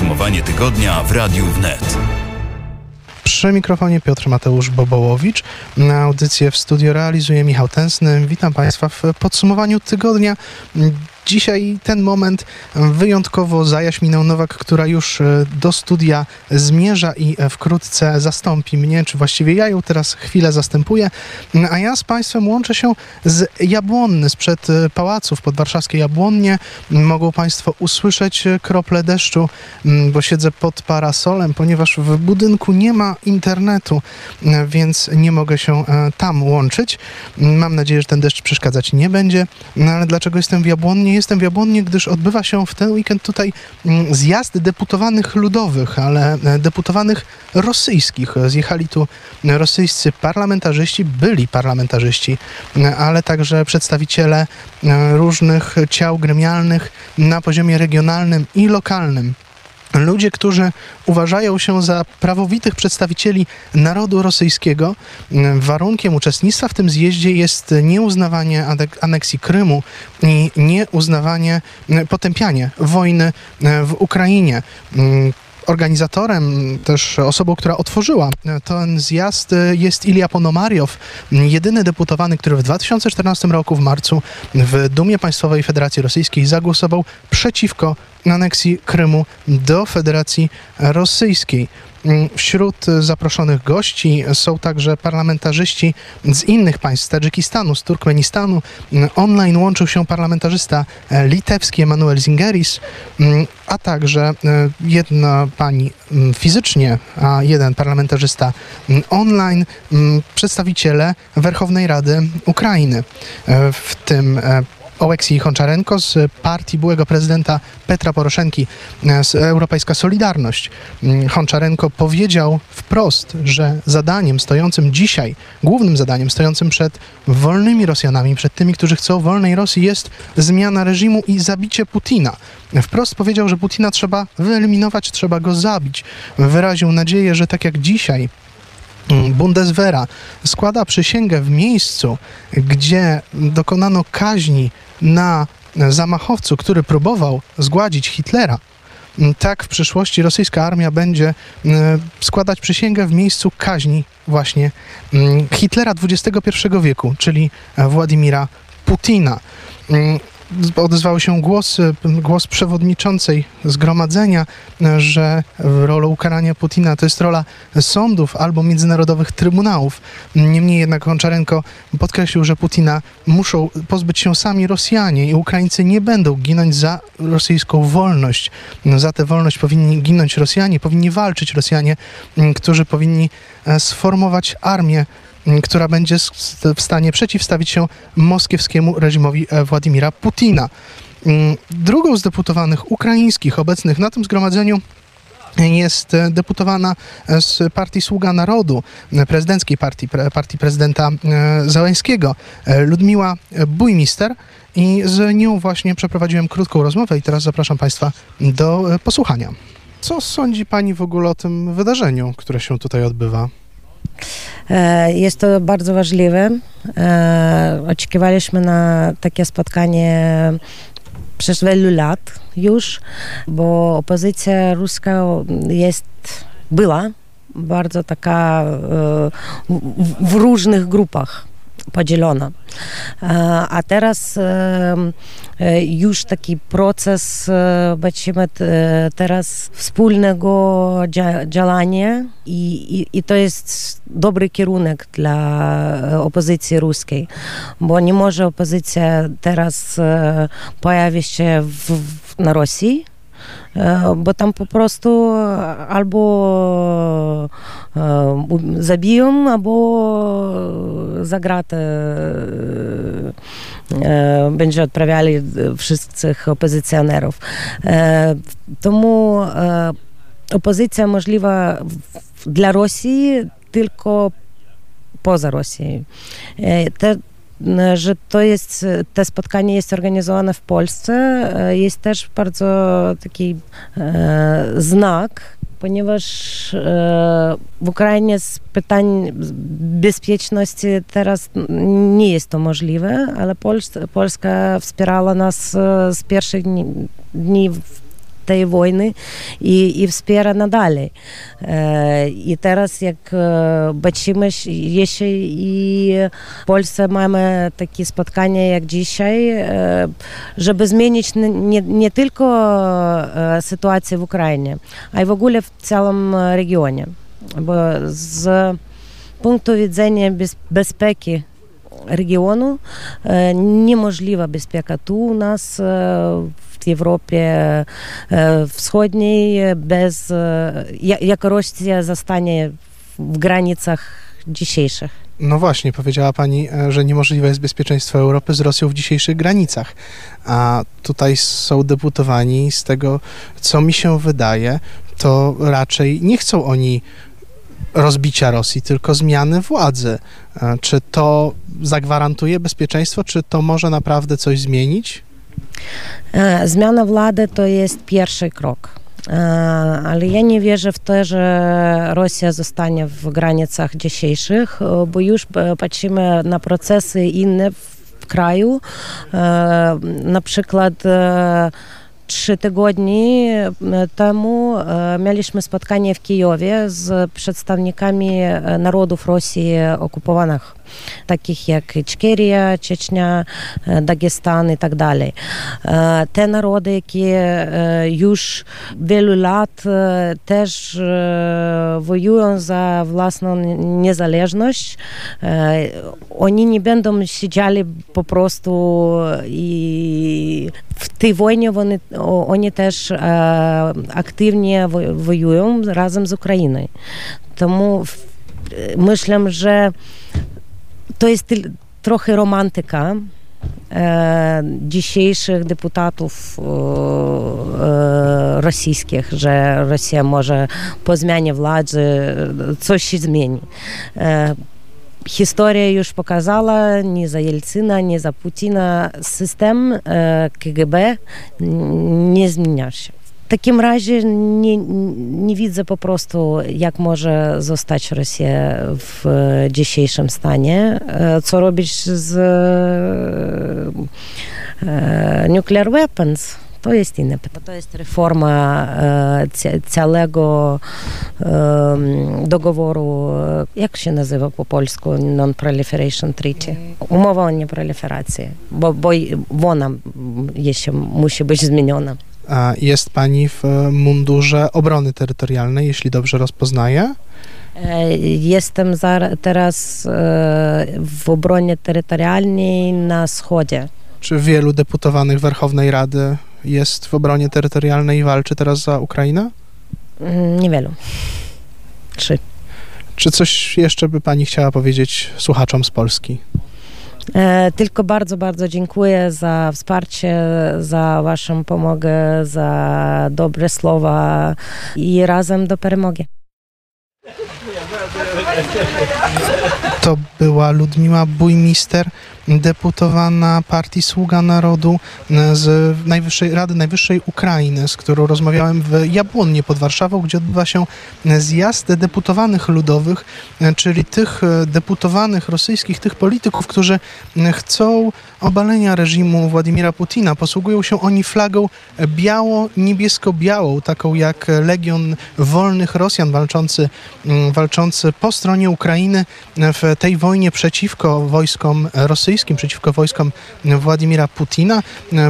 Podsumowanie tygodnia w Radiu Wnet. Przy mikrofonie Piotr Mateusz Bobołowicz. Na audycję w studio realizuje Michał Tęsny. Witam Państwa w podsumowaniu tygodnia. Dzisiaj ten moment wyjątkowo zajaśminął Nowak, która już e, do studia zmierza i e, wkrótce zastąpi mnie, czy właściwie ja ją teraz chwilę zastępuję, a ja z Państwem łączę się z Jabłonny, sprzed e, pałaców podwarszawskie Jabłonnie. Mogą Państwo usłyszeć krople deszczu, bo siedzę pod parasolem, ponieważ w budynku nie ma internetu, więc nie mogę się tam łączyć. Mam nadzieję, że ten deszcz przeszkadzać nie będzie, no ale dlaczego jestem w Jabłonnie? Jestem w Jabłonnie, gdyż odbywa się w ten weekend tutaj mm, zjazd deputowanych ludowych, ale e, deputowanych rosyjskich. Zjechali tu rosyjscy parlamentarzyści, byli parlamentarzyści, e, ale także przedstawiciele e, różnych ciał gremialnych na poziomie regionalnym i lokalnym. Ludzie, którzy uważają się za prawowitych przedstawicieli narodu rosyjskiego, warunkiem uczestnictwa w tym zjeździe jest nieuznawanie aneksji Krymu i nieuznawanie, potępianie wojny w Ukrainie organizatorem, też osobą, która otworzyła ten zjazd jest Ilia Ponomariow, jedyny deputowany, który w 2014 roku w marcu w Dumie Państwowej Federacji Rosyjskiej zagłosował przeciwko aneksji Krymu do Federacji Rosyjskiej. Wśród zaproszonych gości są także parlamentarzyści z innych państw, z Tadżykistanu, z Turkmenistanu. Online łączył się parlamentarzysta litewski Emanuel Zingeris, a także jedna pani fizycznie, a jeden parlamentarzysta online, przedstawiciele Werchownej Rady Ukrainy, w tym Oleksij Honczarenko z partii byłego prezydenta Petra Poroszenki, e, z Europejska Solidarność. Mm, Honczarenko powiedział wprost, że zadaniem stojącym dzisiaj, głównym zadaniem stojącym przed wolnymi Rosjanami, przed tymi, którzy chcą wolnej Rosji, jest zmiana reżimu i zabicie Putina. Wprost powiedział, że Putina trzeba wyeliminować, trzeba go zabić. Wyraził nadzieję, że tak jak dzisiaj Mm, Bundeswehra składa przysięgę w miejscu, gdzie dokonano kaźni na zamachowcu, który próbował zgładzić Hitlera, mm, tak w przyszłości rosyjska armia będzie mm, składać przysięgę w miejscu kaźni właśnie Hitlera XXI wieku, czyli Władimira Putina odezwał się głos, głos przewodniczącej zgromadzenia, że rolą ukarania Putina to jest rola sądów albo międzynarodowych trybunałów. Niemniej jednak Honczarenko podkreślił, że Putina muszą pozbyć się sami Rosjanie i Ukraińcy nie będą ginąć za rosyjską wolność. Za tę wolność powinni ginąć Rosjanie, powinni walczyć Rosjanie, którzy powinni e, sformować armię która będzie w stanie przeciwstawić się moskiewskiemu reżimowi e, Władimira Putina. Drugą z deputowanych ukraińskich obecnych na tym zgromadzeniu jest e, deputowana z partii Sługa Narodu, prezydenckiej partii, partii prezydenta e, Załęskiego, Ludmiła Bujmister. I z nią właśnie przeprowadziłem krótką rozmowę i teraz zapraszam Państwa do posłuchania. Co sądzi Pani w ogóle o tym wydarzeniu, które się tutaj odbywa? E, jest to bardzo ważliwe. E, oczekiwaliśmy na takie spotkanie przez wielu lat już, bo opozycja ruska jest, była bardzo taka e, w różnych grupach podzielona. A teraz już taki proces, będziemy teraz wspólnego działania i, i, i to jest dobry kierunek dla opozycji ruskiej, bo nie może opozycja teraz pojawić się w, na Rosji, po prostu albo zabiją, albo za gratę będzie odprawiali wszystkich opozycjonerów. Тому możliwa dla Rosji tylko poza Rosją. Te że to jest, to spotkanie jest organizowane w Polsce, jest też bardzo taki e, znak, ponieważ e, w Ukrainie z pytań bezpieczności teraz nie jest to możliwe, ale Polska, wspierała nas z pierwszych dni, dni I teraz jak baczymy, jeśli i w Polsce mamy takie spotkanie jak dzisiaj, żeby zmienić nie, nie tylko sytuację w Ukrainie, a i w ogóle w całym regionie. Bo z punktu widzenia bez, bezpieki regionu niemożliwa bezpieka tu u nas w Europie Wschodniej bez, jak Rosja zostanie w granicach dzisiejszych. No właśnie, powiedziała Pani, że niemożliwe jest bezpieczeństwo Europy z Rosją w dzisiejszych granicach. A tutaj są deputowani, z tego co mi się wydaje, to raczej nie chcą oni rozbicia Rosji, tylko zmiany władzy. Czy to zagwarantuje bezpieczeństwo, czy to może naprawdę coś zmienić? Zmiana władzy to jest pierwszy krok. Ale ja nie wierzę w to, że Rosja zostanie w granicach dzisiejszych, bo już patrzymy na procesy inne w kraju. Na przykład trzy tygodnie temu mieliśmy spotkanie w Kijowie z przedstawicielami narodów Rosji okupowanych, takich jak Iczkeria, Czecznia, Dagestan i tak dalej. Te narody, jakie już wielu lat też wojują za własną niezależność, oni nie będą siedzieli po prostu i В Тивойні вони вони теж е, активні воюють разом з Україною. Тому е, мислям, що то є трохи романтика dzisiejszych deputatów rosyjskich, że Rosja może po zmianie władzy coś się zmieni. E, Historia już pokazała, nie za Jelcyna, nie za Putina, system KGB nie zmienia się. W takim razie nie, nie widzę po prostu, jak może zostać Rosja w dzisiejszym stanie. Co robić z nuclear weapons? To jest inne pytanie. To jest reforma całego dogoworu, jak się nazywa po polsku, Non-Proliferation Treaty. Umowa o nieproliferacji, bo, bo ona jeszcze musi być zmieniona. A jest pani w mundurze obrony terytorialnej, jeśli dobrze rozpoznaję? Jestem teraz w obronie terytorialnej na wschodzie. Czy wielu deputowanych Werchownej Rady jest w obronie terytorialnej i walczy teraz za Ukrainę? Niewielu. Trzy. Czy coś jeszcze by pani chciała powiedzieć słuchaczom z Polski? E, tylko bardzo, bardzo dziękuję za wsparcie, za waszą pomogę, za dobre słowa i razem do permogi. To była Ludmiła Bujmister, deputowana partii Sługa Narodu z Najwyższej Rady Najwyższej Ukrainy, z którą rozmawiałem w Jabłonnie pod Warszawą, gdzie odbywa się zjazd deputowanych ludowych, czyli tych deputowanych rosyjskich, tych polityków, którzy chcą obalenia reżimu Władimira Putina. Posługują się oni flagą biało-niebiesko-białą, taką jak Legion Wolnych Rosjan walczący, walczący po stronie Ukrainy w tej wojnie przeciwko wojskom rosyjskim, przeciwko wojskom Władimira Putina.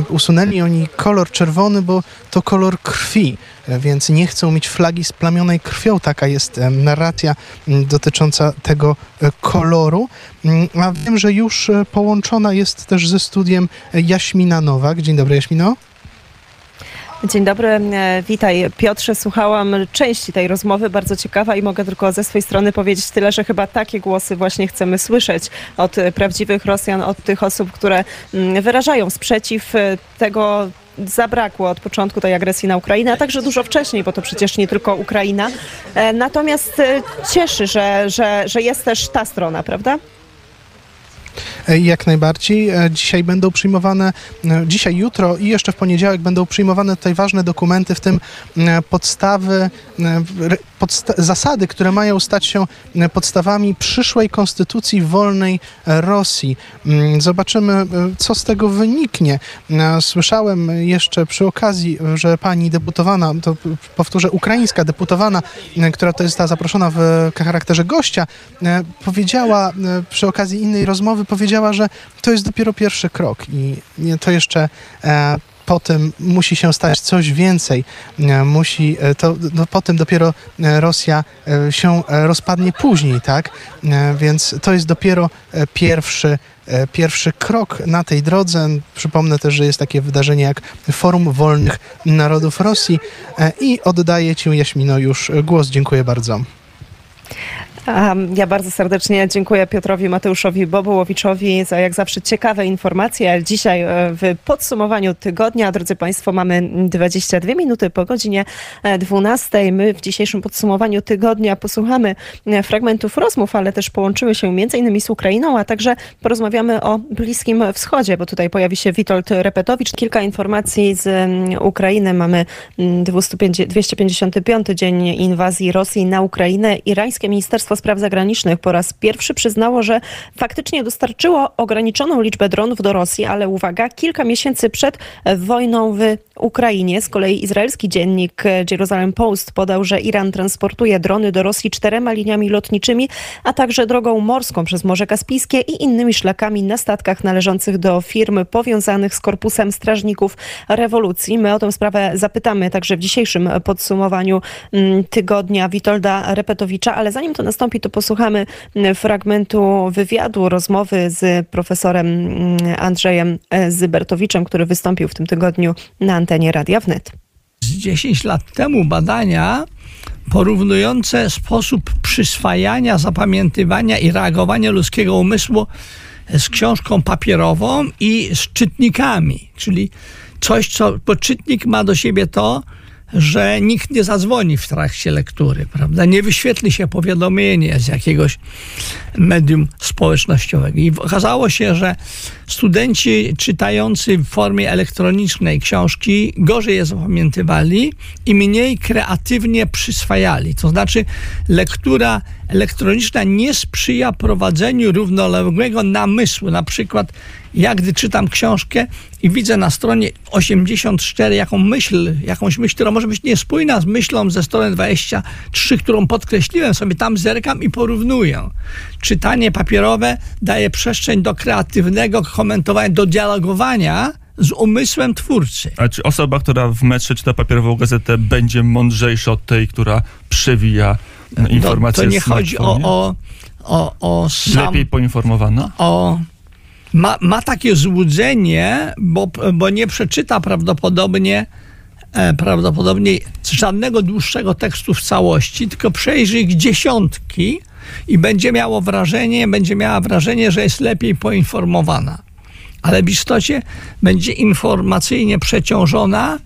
Usunęli oni kolor czerwony, bo to kolor krwi, więc nie chcą mieć flagi splamionej krwią. Taka jest narracja dotycząca tego koloru. A wiem, że już połączona jest też ze studiem Jaśmina Nowak. Dzień dobry, Jaśmino. Dzień dobry, witaj Piotrze. Słuchałam części tej rozmowy, bardzo ciekawa i mogę tylko ze swojej strony powiedzieć tyle, że chyba takie głosy właśnie chcemy słyszeć od prawdziwych Rosjan, od tych osób, które wyrażają sprzeciw tego zabrakło od początku tej agresji na Ukrainę, a także dużo wcześniej, bo to przecież nie tylko Ukraina. Natomiast cieszy, że, że, że jest też ta strona, prawda? Jak najbardziej. Dzisiaj będą przyjmowane, dzisiaj, jutro i jeszcze w poniedziałek będą przyjmowane tutaj ważne dokumenty, w tym podstawy podsta- zasady, które mają stać się e, podstawami przyszłej konstytucji wolnej e, Rosji. Mm, Zobaczymy, e, co z tego wyniknie. Słyszałem jeszcze przy okazji, że pani deputowana, to powtórzę, ukraińska deputowana, która to jest ta zaproszona w charakterze gościa, powiedziała przy okazji innej rozmowy, powiedziała, że to jest dopiero pierwszy krok i to jeszcze po tym musi się stać coś więcej. E, Musi, e, to, no, po tym dopiero e, Rosja się rozpadnie później, tak? Więc to jest dopiero pierwszy, pierwszy krok na tej drodze. Przypomnę też, że jest takie wydarzenie jak Forum Wolnych Narodów Rosji i oddaję Ci, Jaśmino, już głos. Dziękuję bardzo. Ja bardzo serdecznie dziękuję Piotrowi Mateuszowi Bobołowiczowi za jak zawsze ciekawe informacje. Dzisiaj e, w podsumowaniu tygodnia, drodzy Państwo, mamy 22 minuty po godzinie e, 12. My w dzisiejszym podsumowaniu tygodnia posłuchamy e, fragmentów rozmów, ale też połączymy się innymi z Ukrainą, a także porozmawiamy o Bliskim Wschodzie, bo tutaj pojawi się Witold Repetowicz. Kilka informacji z mm, Ukrainy. Mamy mm, 250 255 dzień inwazji Rosji na Ukrainę. Irańskie Ministerstwo Spraw Zagranicznych po raz pierwszy przyznało, że faktycznie dostarczyło ograniczoną liczbę dronów do Rosji, ale uwaga, kilka miesięcy przed wojną w Ukrainie. Z kolei izraelski dziennik Jerusalem Post podał, że Iran transportuje drony do Rosji czterema liniami lotniczymi, a także drogą morską przez Morze Kaspijskie i innymi szlakami na statkach należących do firm powiązanych z Korpusem Strażników Rewolucji. My o tę sprawę zapytamy także w dzisiejszym podsumowaniu mm, tygodnia Witolda Repetowicza, ale zanim to nastąpi, to posłuchamy mm, fragmentu wywiadu, rozmowy z profesorem mm, Andrzejem e, Zybertowiczem, który wystąpił w tym tygodniu na antenie Radia Wnet. z 10 lat temu badania porównujące sposób przyswajania, zapamiętywania i reagowania ludzkiego umysłu z książką papierową i z czytnikami, czyli coś, co, bo czytnik ma do siebie to, że nikt nie zadzwoni w trakcie lektury, prawda? Nie wyświetli się powiadomienie z jakiegoś medium społecznościowego. I okazało się, że studenci czytający w formie elektronicznej książki gorzej je zapamiętywali i mniej kreatywnie przyswajali. To znaczy lektura elektroniczna nie sprzyja prowadzeniu równoległego namysłu. Na przykład ja gdy czytam książkę i widzę na stronie 84 jaką myśl, jakąś myśl, która może być niespójna z myślą ze strony 23, którą podkreśliłem sobie, tam zerkam i porównuję. Czytanie papierowe daje przestrzeń do kreatywnego komentowania, do dialogowania z umysłem twórcy. A czy osoba, która w metrze czyta papierową gazetę, będzie mądrzejsza od tej, która przewija e, informacje to, nie chodzi o, o, o, o sam... Lepiej poinformowana? o ma, ma takie złudzenie, bo, bo nie przeczyta prawdopodobnie e, prawdopodobnie żadnego dłuższego tekstu w całości, tylko przejrzy ich dziesiątki i będzie miało wrażenie, będzie miała wrażenie, że jest lepiej poinformowana. Ale w istocie będzie informacyjnie przeciążona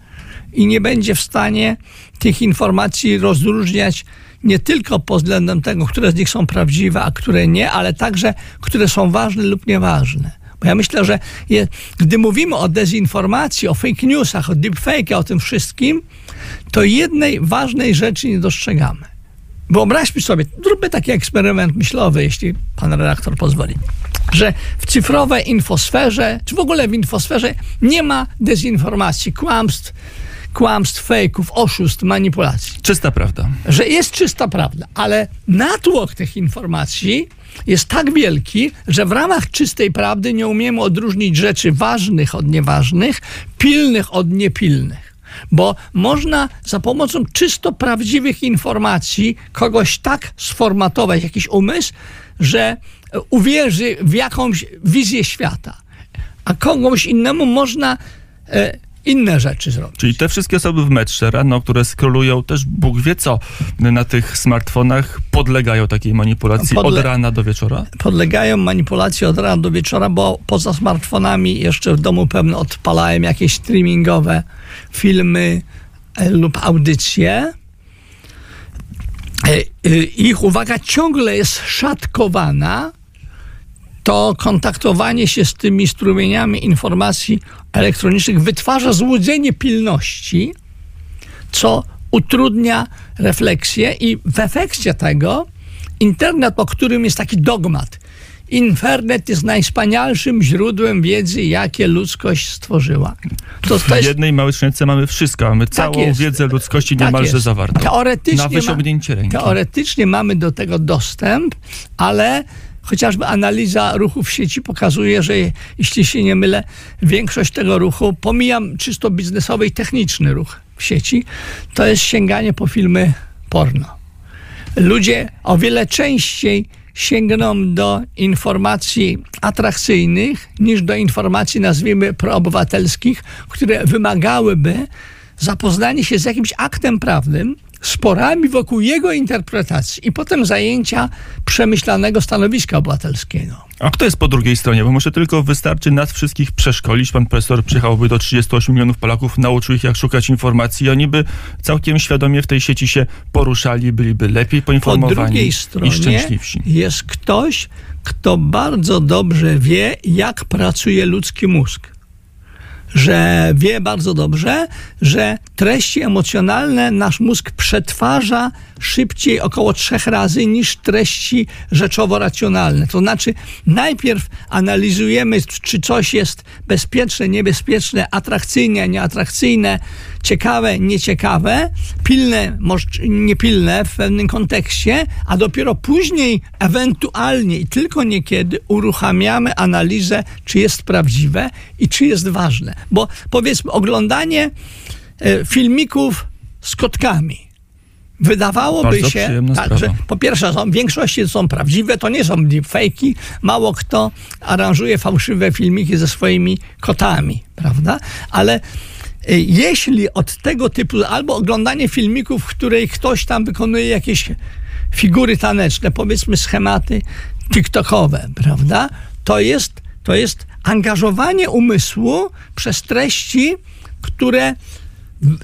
i nie będzie w stanie tych informacji rozróżniać nie tylko pod względem tego, które z nich są prawdziwe, a które nie, ale także, które są ważne lub nieważne. Bo ja myślę, że je, gdy mówimy o dezinformacji, o fake newsach, o deepfake, o tym wszystkim, to jednej ważnej rzeczy nie dostrzegamy. Wyobraźmy sobie, zróbmy taki eksperyment myślowy, jeśli pan redaktor pozwoli, że w cyfrowej infosferze, czy w ogóle w infosferze nie ma dezinformacji, kłamstw, kłamstw, fejków, oszustw, manipulacji Czysta prawda. że jest czysta prawda, ale natłok tych informacji jest tak wielki, że w ramach czystej prawdy nie umiemy odróżnić rzeczy ważnych od nieważnych, pilnych od niepilnych. Bo można za pomocą czysto prawdziwych informacji kogoś tak sformatować, jakiś umysł, że uwierzy w jakąś wizję świata. A komuś innemu można e, inne rzeczy zrobić. Czyli te wszystkie osoby w metrze rano, które scrollują też Bóg wie co na tych smartfonach, podlegają takiej manipulacji Podle- od rana do wieczora? podlegają manipulacji od rana do wieczora, bo poza smartfonami jeszcze w domu pewno odpalałem jakieś streamingowe filmy e, lub audycje. E, e, Ich uwaga ciągle jest szatkowana. To kontaktowanie się z tymi strumieniami informacji elektronicznych wytwarza złudzenie pilności, co utrudnia refleksję i w efekcie tego internet, o którym jest taki dogmat, Internet jest najwspanialszym źródłem wiedzy, jakie ludzkość stworzyła. To, to jest... W jednej małej skrzynce mamy wszystko. Mamy tak całą jest. wiedzę ludzkości tak niemalże jest. zawartą. Teoretycznie na wyciągnięcie ręki. Teoretycznie mamy do tego dostęp, ale chociażby analiza ruchu w sieci pokazuje, że jeśli się nie mylę, większość tego ruchu, pomijam czysto biznesowy i techniczny ruch w sieci, to jest sięganie po filmy porno. Ludzie o wiele częściej sięgną do informacji atrakcyjnych niż do informacji, nazwijmy, proobywatelskich, które wymagałyby zapoznania się z jakimś aktem prawnym, sporami wokół jego interpretacji i potem zajęcia przemyślanego stanowiska obywatelskiego. A kto jest po drugiej stronie? Bo może tylko wystarczy nas wszystkich przeszkolić. Pan profesor przyjechałby do 38 milionów Polaków, nauczył ich jak szukać informacji i oni by całkiem świadomie w tej sieci się poruszali, byliby lepiej poinformowani po drugiej stronie i szczęśliwsi. jest ktoś, kto bardzo dobrze wie, jak pracuje ludzki mózg że wie bardzo dobrze, że treści emocjonalne nasz mózg przetwarza szybciej około trzech razy niż treści rzeczowo-racjonalne. To znaczy, najpierw analizujemy, czy coś jest bezpieczne, niebezpieczne, atrakcyjne, nieatrakcyjne, ciekawe, nieciekawe, pilne, może niepilne w pewnym kontekście, a dopiero później, ewentualnie i tylko niekiedy uruchamiamy analizę, czy jest prawdziwe i czy jest ważne. Bo powiedzmy, oglądanie e, filmików z kotkami Wydawałoby Bardzo się, tak, że po pierwsze są, w większości są prawdziwe, to nie są deepfake'i. Mało kto aranżuje fałszywe filmiki ze swoimi kotami, prawda? Ale jeśli od tego typu, albo oglądanie filmików, w której ktoś tam wykonuje jakieś figury taneczne, powiedzmy schematy tiktokowe, prawda? To jest, to jest angażowanie umysłu przez treści, które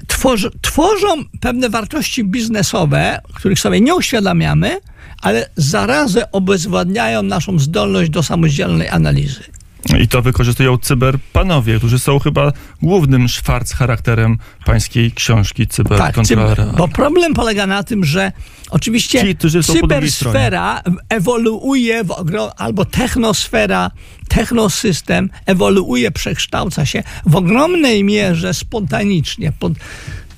tworzy, tworzą pewne wartości biznesowe, których sobie nie uświadamiamy, ale zarazem obezwładniają naszą zdolność do samodzielnej analizy. I to wykorzystują cyberpanowie, którzy są chyba głównym szwarc charakterem pańskiej książki Cyberkontrola. Tak, bo problem polega na tym, że oczywiście Ci, cybersfera ewoluuje w ogrom, albo technosfera, technosystem ewoluuje, przekształca się w ogromnej mierze spontanicznie. Pod,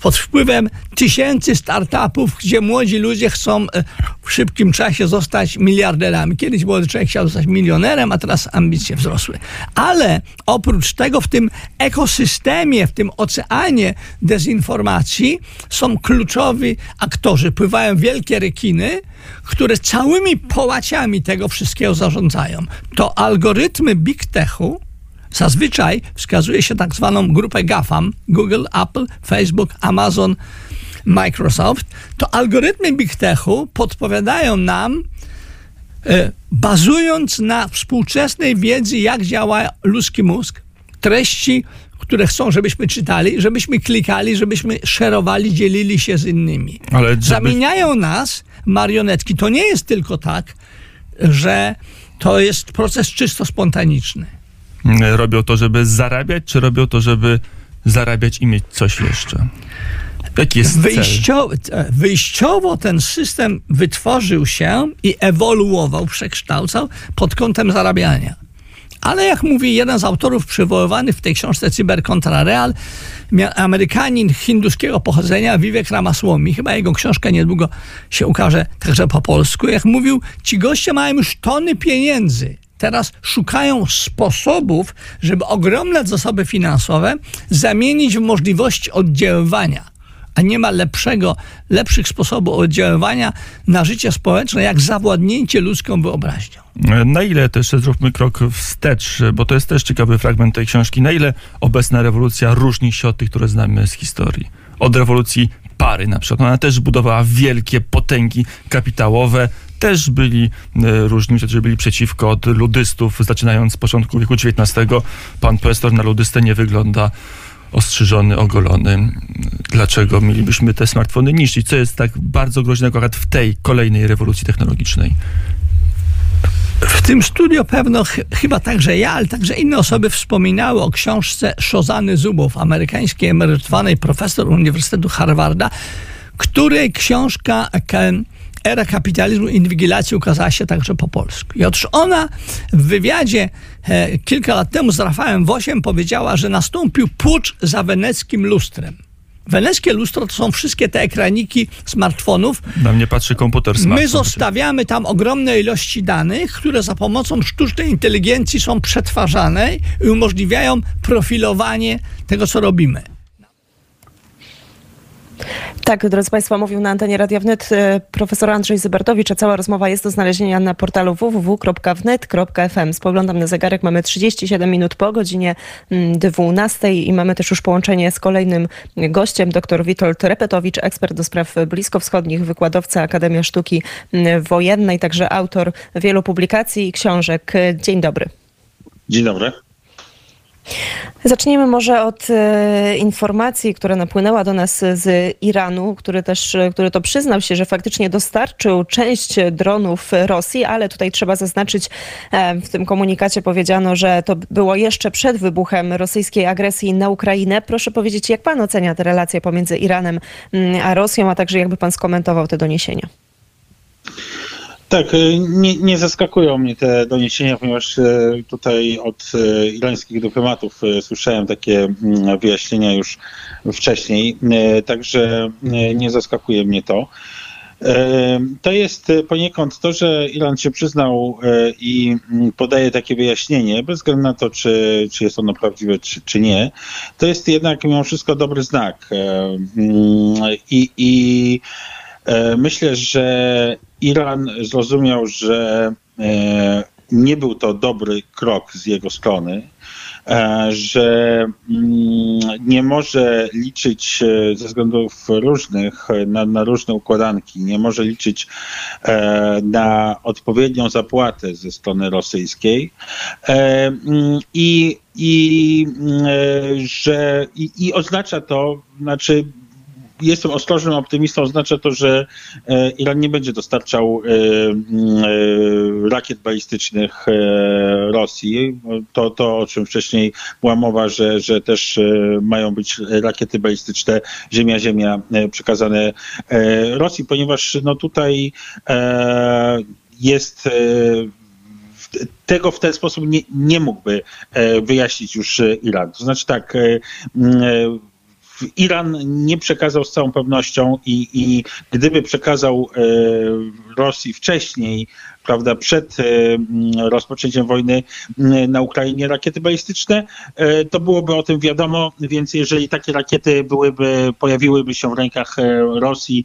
pod wpływem tysięcy startupów, gdzie młodzi ludzie chcą e, w szybkim czasie zostać miliarderami. Kiedyś młody człowiek chciał zostać milionerem, a teraz ambicje wzrosły. Ale oprócz tego w tym ekosystemie, w tym oceanie dezinformacji są kluczowi aktorzy. Pływają wielkie rekiny, które całymi połaciami tego wszystkiego zarządzają. To algorytmy big techu, Zazwyczaj wskazuje się tak zwaną grupę GAFAM, Google, Apple, Facebook, Amazon, Microsoft, to algorytmy Big Techu podpowiadają nam, e, bazując na współczesnej wiedzy, jak działa ludzki mózg, treści, które chcą, żebyśmy czytali, żebyśmy klikali, żebyśmy szerowali, dzielili się z innymi. Ale. Zamieniają nas marionetki. To nie jest tylko tak, że to jest proces czysto spontaniczny. Mm, robią to, żeby zarabiać, czy robią to, żeby zarabiać i mieć coś jeszcze? Jaki jest Wyjściowo, e, wyjściowo ten system wytworzył się i ewoluował, przekształcał pod kątem zarabiania. Ale jak mówi jeden z autorów przywoływany w tej książce Cyber kontra Real, Amerykanin hinduskiego pochodzenia, Vivek Ramaswamy, chyba jego książka niedługo się ukaże także po polsku, jak mówił, ci goście mają już tony pieniędzy teraz szukają sposobów, żeby ogromne zasoby finansowe zamienić w możliwości oddziaływania. A nie ma lepszego, lepszych sposobów oddziaływania na życie społeczne, jak zawładnięcie ludzką wyobraźnią. Na ile też zróbmy krok wstecz, bo to jest też ciekawy fragment tej książki, na ile obecna rewolucja różni się od tych, które znamy z historii? Od rewolucji pary na przykład. Ona też budowała wielkie potęgi kapitałowe, też byli e, różni, którzy byli przeciwko od ludystów, zaczynając z początku wieku XIX. Pan profesor na ludystę nie wygląda ostrzyżony, ogolony. Dlaczego mielibyśmy te smartfony niszczyć? Co jest tak bardzo groźnego akurat w tej kolejnej rewolucji technologicznej? W tym studio pewno ch chyba także ja, ale także inne osoby wspominały o książce Szozany Zubow, amerykańskiej emerytowanej profesor Uniwersytetu Harvarda, której książka Era kapitalizmu i inwigilacji ukazała się także po polsku. I otóż ona w wywiadzie e, kilka lat temu z Rafałem Wosiem powiedziała, że nastąpił pucz za weneckim lustrem. Weneckie lustro to są wszystkie te ekraniki smartfonów. Na mnie patrzy komputer smartfon. My zostawiamy tam ogromne ilości danych, które za pomocą sztucznej inteligencji są przetwarzane i umożliwiają profilowanie tego, co robimy. Tak, drodzy Państwo, mówił na antenie Radia Wnet e, profesor Andrzej Zybertowicz, a cała rozmowa jest do znalezienia na portalu www.wnet.fm. Spoglądam na zegarek, mamy 37 minut po godzinie 12 mm, i mamy też już połączenie z kolejnym gościem, dr Witold Repetowicz, ekspert do spraw bliskowschodnich, wykładowca Akademia Sztuki mm, Wojennej, także autor wielu publikacji i książek. Dzień dobry. Dzień dobry. Zacznijmy może od e, informacji, która napłynęła do nas z Iranu, który też, który to przyznał się, że faktycznie dostarczył część dronów Rosji, ale tutaj trzeba zaznaczyć, e, w tym komunikacie powiedziano, że to było jeszcze przed wybuchem rosyjskiej agresji na Ukrainę. Proszę powiedzieć, jak pan ocenia te relacje pomiędzy Iranem mm, a Rosją, a także jakby pan skomentował te doniesienia? Tak, y, nie, nie, zaskakują mnie te doniesienia, ponieważ y, tutaj od y, irańskich dyplomatów słyszałem takie mm, wyjaśnienia już wcześniej, także nie zaskakuje mnie to. To jest poniekąd to, że Iran się przyznał i mm, podaje takie wyjaśnienie, bez względu na to, czy, czy jest ono prawdziwe, czy, czy nie. To jest jednak mimo wszystko dobry znak. Mm, I, i myślę, że Iran zrozumiał, że e, nie był to dobry krok z jego strony, e, że mm, nie może liczyć e, ze względów różnych na, na różne układanki, nie może liczyć na odpowiednią zapłatę ze strony rosyjskiej. Mm, i, i że i, i oznacza to, znaczy jestem ostrożnym optymistą, oznacza to, że e, Iran nie będzie dostarczał e, e, rakiet balistycznych Rosji. To, to o czym wcześniej była mowa, że, że też mają być rakiety balistyczne Ziemia-Ziemia przekazane Rosji, ponieważ no tutaj jest tego w ten sposób nie, nie mógłby wyjaśnić już Iran. To znaczy tak, Iran nie przekazał z całą pewnością i, i gdyby przekazał e, Rosji wcześniej, prawda, przed e, rozpoczęciem wojny na Ukrainie rakiety balistyczne, e, to byłoby o tym wiadomo, więc jeżeli takie rakiety byłyby, pojawiłyby się w rękach Rosji,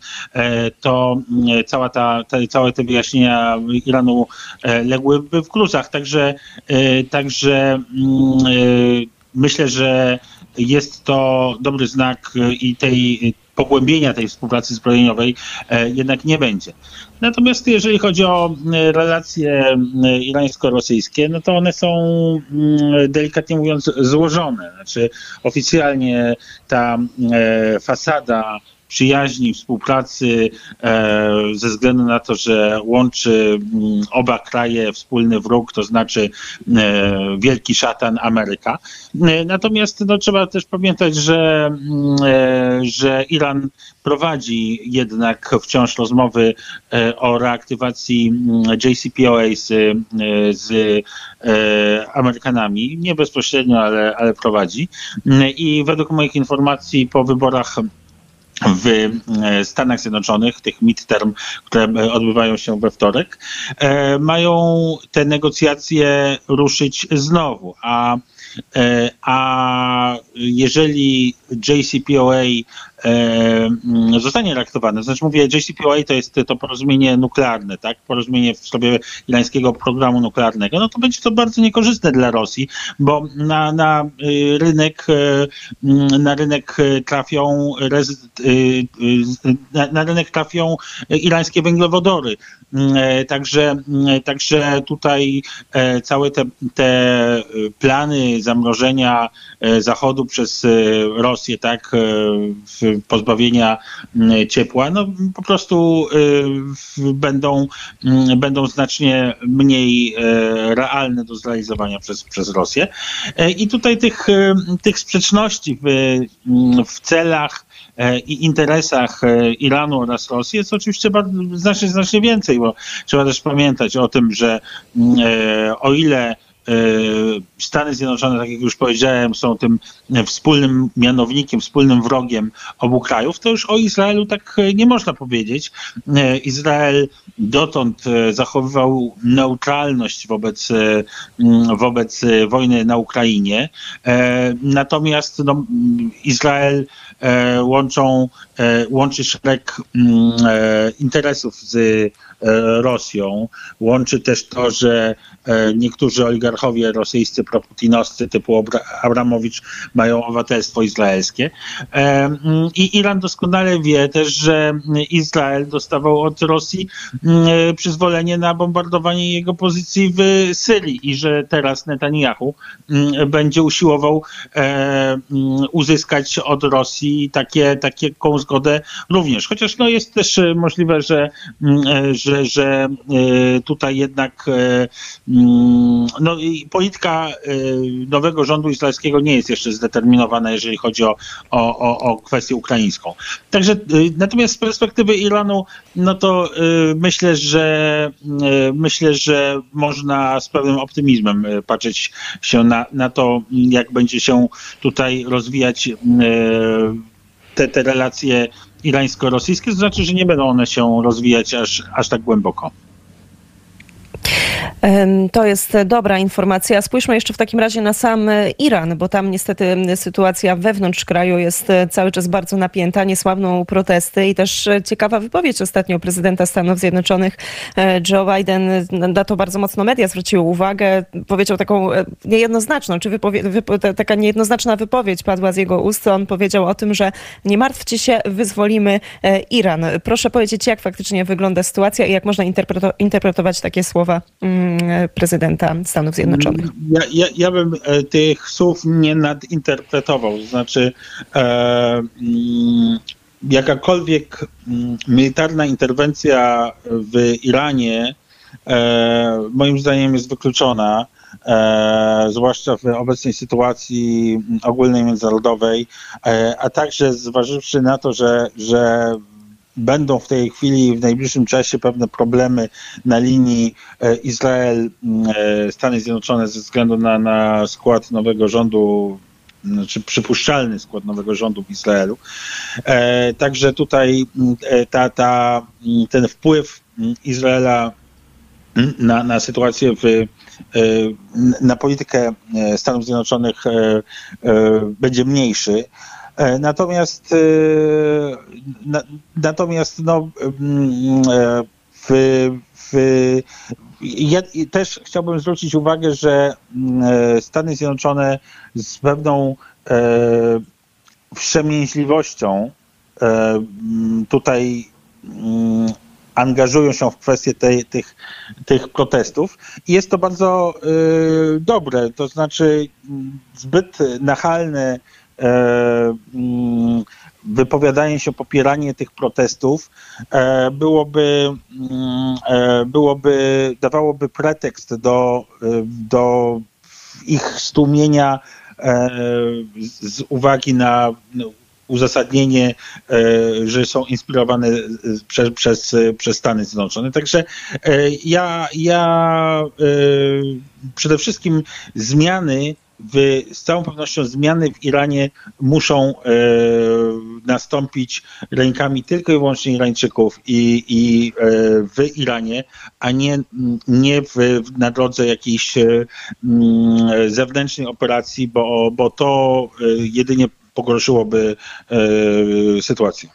to cała ta, te, całe te wyjaśnienia Iranu ległyby w gruzach. Także, także myślę, że jest to dobry znak e, i tej pogłębienia tej współpracy zbrojeniowej e, jednak nie będzie. Natomiast jeżeli chodzi o e, relacje irańsko-rosyjskie, no to one są mm, delikatnie mówiąc złożone. Znaczy oficjalnie ta fasada przyjaźni, współpracy e, ze względu na to, że łączy mm, oba kraje wspólny wróg, to znaczy e, wielki szatan Ameryka. E, natomiast no, trzeba też pamiętać, że, mm, że Iran prowadzi jednak wciąż rozmowy o reaktywacji mm, JCPOA z, z Amerykanami. Nie bezpośrednio, ale, ale prowadzi. I według moich informacji po wyborach w e, Stanach Zjednoczonych, tych midterm, które e, odbywają się we wtorek, e, mają te negocjacje ruszyć znowu. A, a jeżeli JCPOA zostanie reaktywowane. Znaczy mówię, JCPOA to jest to porozumienie nuklearne, tak? Porozumienie w sobie irańskiego programu nuklearnego. No to będzie to bardzo niekorzystne dla Rosji, bo na, na y, rynek y, mm, na rynek trafią y, na, na rynek trafią irańskie węglowodory. Mm, e, także, także tutaj e, całe te, te plany zamrożenia Zachodu przez Rosję, tak, w pozbawienia ciepła, no po prostu będą, będą znacznie mniej realne do zrealizowania przez, przez Rosję. I tutaj tych, tych sprzeczności w, w celach i interesach Iranu oraz Rosji jest oczywiście bardzo, znacznie, znacznie więcej, bo trzeba też pamiętać o tym, że o ile E, Stany Zjednoczone, tak jak już powiedziałem, są tym wspólnym mianownikiem, wspólnym wrogiem obu krajów, to już o Izraelu tak nie można powiedzieć. E, Izrael dotąd e, zachowywał neutralność wobec, wobec wojny na Ukrainie. Natomiast no, Izrael łączą, łączy szereg interesów z Rosją. Łączy też to, że niektórzy oligarchowie rosyjscy, proputinowscy typu Abramowicz mają obywatelstwo izraelskie. I Iran doskonale wie też, że Izrael dostawał od Rosji mm, przyzwolenie na bombardowanie jego pozycji w Syrii i że teraz Netanyahu mm, będzie usiłował mm, uzyskać od Rosji takie, taką zgodę również. Chociaż no jest też możliwe, że, że, że e, tutaj jednak e, no, polityka y, nowego rządu izraelskiego nie jest jeszcze zdeterminowana, jeżeli chodzi o, o, o, kwestię ukraińską. Także natomiast z perspektywy Iranu, no to myślę, że myślę, że można z pewnym optymizmem patrzeć się na, na to, jak będzie się tutaj rozwijać te, te relacje irańsko-rosyjskie, to znaczy, że nie będą one się rozwijać aż, aż tak głęboko. To jest dobra informacja. Spójrzmy jeszcze w takim razie na sam Iran, bo tam niestety sytuacja wewnątrz kraju jest cały czas bardzo napięta. Niesławną protesty i też ciekawa wypowiedź ostatnio prezydenta Stanów Zjednoczonych e, Joe Biden. Na to bardzo mocno media zwróciły uwagę. Powiedział taką e, niejednoznaczną, czy wypowie, wypo, taka niejednoznaczna wypowiedź padła z jego ust. On powiedział o tym, że nie martwcie się, wyzwolimy e, Iran. Proszę powiedzieć, jak faktycznie wygląda sytuacja i jak można interpretować takie słowa mm, prezydenta Stanów Zjednoczonych? Ja, ja, ja bym e, tych słów nie nadinterpretował. To znaczy, e, mm, jakakolwiek mm, militarna interwencja w Iranie e, moim zdaniem jest wykluczona. E, zwłaszcza w obecnej sytuacji ogólnej międzynarodowej, e, a także zważywszy na to, że, że będą w tej chwili, w najbliższym czasie pewne problemy na linii e, Izrael-Stany e, Zjednoczone ze względu na, na skład nowego rządu znaczy przypuszczalny skład nowego rządu w Izraelu. E, także tutaj ta, ta, ten wpływ Izraela na, na sytuację w, na politykę Stanów Zjednoczonych będzie mniejszy. E, natomiast, e, natomiast no, mm, e, w, w, ja też chciałbym zwrócić uwagę, że mm, Stany Zjednoczone z pewną wstrzemięźliwością mm, tutaj angażują się w kwestię tej, tych, tych protestów. I jest to bardzo dobre, to znaczy zbyt nachalne wypowiadanie się, popieranie tych protestów e, byłoby, mm, e, byłoby dawałoby pretekst do, do ich stłumienia z uwagi na uzasadnienie, że są inspirowane przez, przez, przez Stany Zjednoczone. Także ja, ja przede wszystkim zmiany w, z całą pewnością zmiany w Iranie muszą e, nastąpić rękami tylko i wyłącznie Irańczyków i, i e, w Iranie, a nie, nie w, na drodze jakiejś e, mm, zewnętrznej operacji, bo, bo to e, jedynie pogorszyłoby e, sytuację.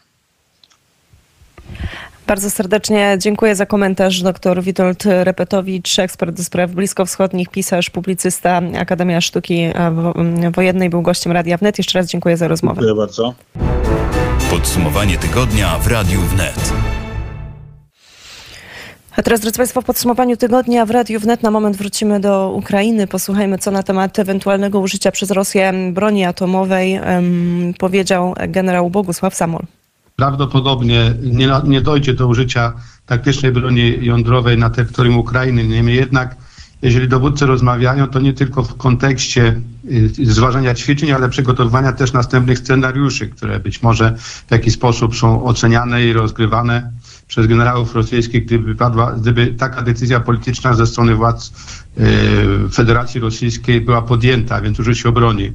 Bardzo serdecznie dziękuję za komentarz dr Witold Repetowicz, ekspert do spraw bliskowschodnich, pisarz, publicysta, Akademia Sztuki Wojennej, był gościem Radia Wnet. Jeszcze raz dziękuję za rozmowę. Dziękuję bardzo. Podsumowanie tygodnia w Radiu Wnet. A teraz, drodzy Państwo, w podsumowaniu tygodnia w Radiu Wnet na moment wrócimy do Ukrainy. Posłuchajmy, co na temat ewentualnego użycia przez Rosję broni atomowej um, powiedział generał Bogusław Samol. Prawdopodobnie nie, nie dojdzie do użycia taktycznej broni jądrowej na terytorium Ukrainy. Niemniej jednak, jeżeli dowódcy rozmawiają, to nie tylko w kontekście zważania ćwiczeń, ale przygotowywania też następnych scenariuszy, które być może w jakiś sposób są oceniane i rozgrywane przez generałów rosyjskich, gdyby, padła, gdyby taka decyzja polityczna ze strony władz e, Federacji Rosyjskiej była podjęta, więc użycie broni.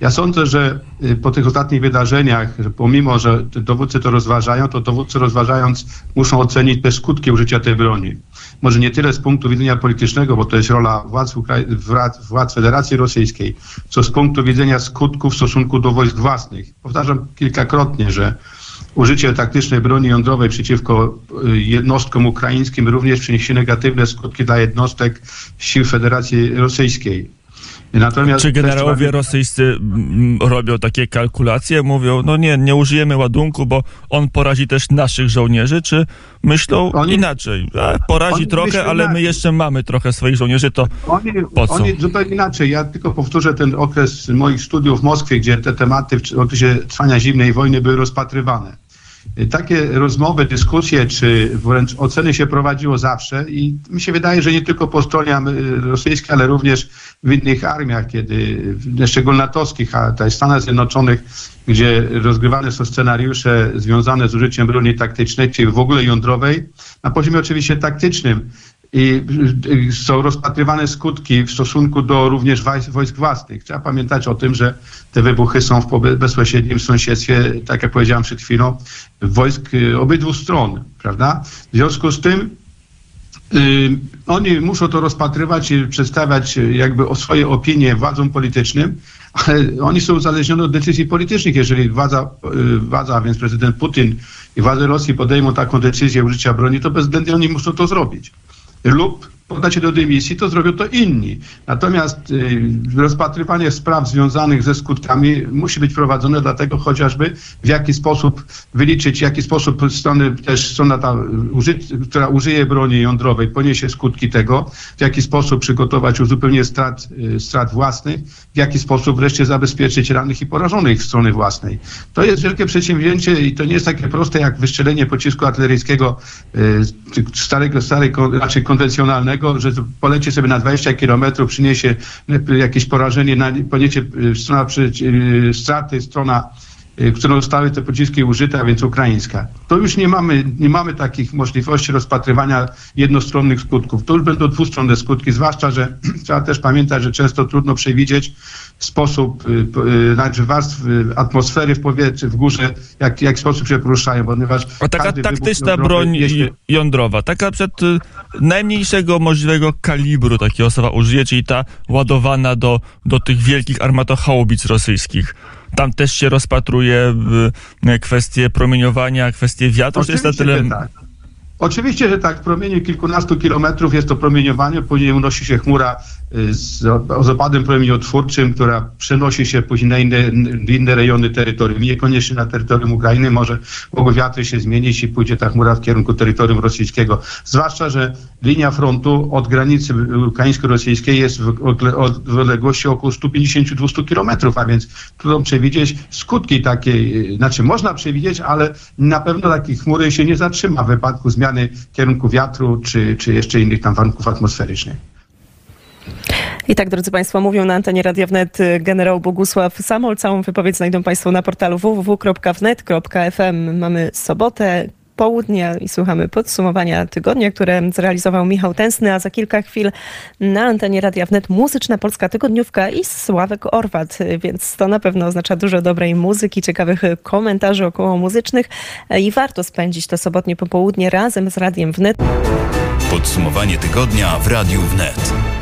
Ja sądzę, że y, po tych ostatnich wydarzeniach, pomimo, że dowódcy to rozważają, to dowódcy rozważając muszą ocenić te skutki użycia tej broni. Może nie tyle z punktu widzenia politycznego, bo to jest rola władz, władz, władz Federacji Rosyjskiej, co z punktu widzenia skutków w stosunku do wojsk własnych. Powtarzam kilkakrotnie, że użycie taktycznej broni jądrowej przeciwko y, jednostkom ukraińskim również przyniesie negatywne skutki dla jednostek sił Federacji Rosyjskiej. Natomiast Czy generałowie rosyjscy mm, robią takie kalkulacje? Mówią, no nie, nie użyjemy ładunku, bo on porazi też naszych żołnierzy, czy myślą oni, inaczej? Porazi trochę, ale inaczej. my jeszcze mamy trochę swoich żołnierzy, to oni, po co? Oni zupełnie inaczej. Ja tylko powtórzę ten okres moich studiów w Moskwie, gdzie te tematy w okresie trwania zimnej wojny były rozpatrywane. Takie rozmowy, dyskusje czy wręcz oceny się prowadziło zawsze i mi się wydaje, że nie tylko po stronie rosyjskiej, ale również w innych armiach, kiedy, szczególnie natowskich, a tutaj Stanach Zjednoczonych, gdzie rozgrywane są scenariusze związane z użyciem broni taktycznej, czy w ogóle jądrowej, na poziomie oczywiście taktycznym, i są rozpatrywane skutki w stosunku do również wojsk własnych. Trzeba pamiętać o tym, że te wybuchy są w bezpośrednim sąsiedztwie, tak jak powiedziałem przed chwilą, wojsk y, obydwu stron, prawda? W związku z tym y, oni muszą to rozpatrywać i przedstawiać jakby o swoje opinie władzom politycznym, ale oni są uzależnieni od decyzji politycznych. Jeżeli władza, y, władza, a więc prezydent Putin i władze Rosji podejmą taką decyzję użycia broni, to bezwzględnie oni muszą to zrobić lup lub podacie do dymisji, to zrobią to inni. Natomiast y, rozpatrywanie spraw związanych ze skutkami musi być prowadzone dlatego chociażby w jaki sposób wyliczyć, w jaki sposób strony, też strona ta, która użyje broni jądrowej poniesie skutki tego, w jaki sposób przygotować uzupełnienie strat, y, strat własnych, w jaki sposób wreszcie zabezpieczyć rannych i porażonych strony własnej. To jest wielkie przedsięwzięcie i to nie jest takie proste jak wystrzelenie pocisku artyleryjskiego y, starego, starej, raczej konwencjonalnego, że polecie sobie na 20 kilometrów, przyniesie jakieś porażenie, poniesie y, strona y, straty, strona w którą zostały te pociski użyte, a więc ukraińska. To już nie mamy, nie mamy takich możliwości rozpatrywania jednostronnych skutków. To już będą dwustronne skutki, zwłaszcza, że trzeba też pamiętać, że często trudno przewidzieć sposób, znaczy warstw atmosfery w powietrzu, w górze, jak, jak sposób się poruszają, ponieważ... A taka taktyczna broń jądrowa, taka przed najmniejszego możliwego kalibru takiego osoba użyje, czyli ta ładowana do, do tych wielkich armatochaubic rosyjskich. Tam też się rozpatruje kwestie promieniowania, kwestie wiatru. Oczywiście, jest na tyle... tak. Oczywiście, że tak, w promieniu kilkunastu kilometrów jest to promieniowanie, później unosi się chmura y, z, z opadem promieniotwórczym, która przenosi się później na inne, inne rejony terytorium. Niekoniecznie na terytorium Ukrainy, może mogą wiatry się zmienić i pójdzie ta chmura w kierunku terytorium rosyjskiego. Zwłaszcza, że linia frontu od granicy ukraińsko-rosyjskiej jest w, w odległości około 150-200 kilometrów, a więc trudno przewidzieć skutki takiej, znaczy można przewidzieć, ale na pewno takiej chmury się nie zatrzyma w wypadku zmian zmiany kierunku wiatru, czy, czy jeszcze innych tam warunków atmosferycznych. I tak, drodzy Państwo, mówią na antenie Radia Wnet generał Bogusław Samol. Całą wypowiedź znajdą Państwo na portalu www.wnet.fm. Mamy sobotę, południa i słuchamy podsumowania tygodnia, które zrealizował Michał Tęsny, a za kilka chwil na antenie Radia Wnet muzyczna polska tygodniówka i Sławek Orwat, więc to na pewno oznacza dużo dobrej muzyki, ciekawych komentarzy około muzycznych i warto spędzić to sobotnie popołudnie razem z Radiem Wnet. Podsumowanie tygodnia w Radiu Wnet.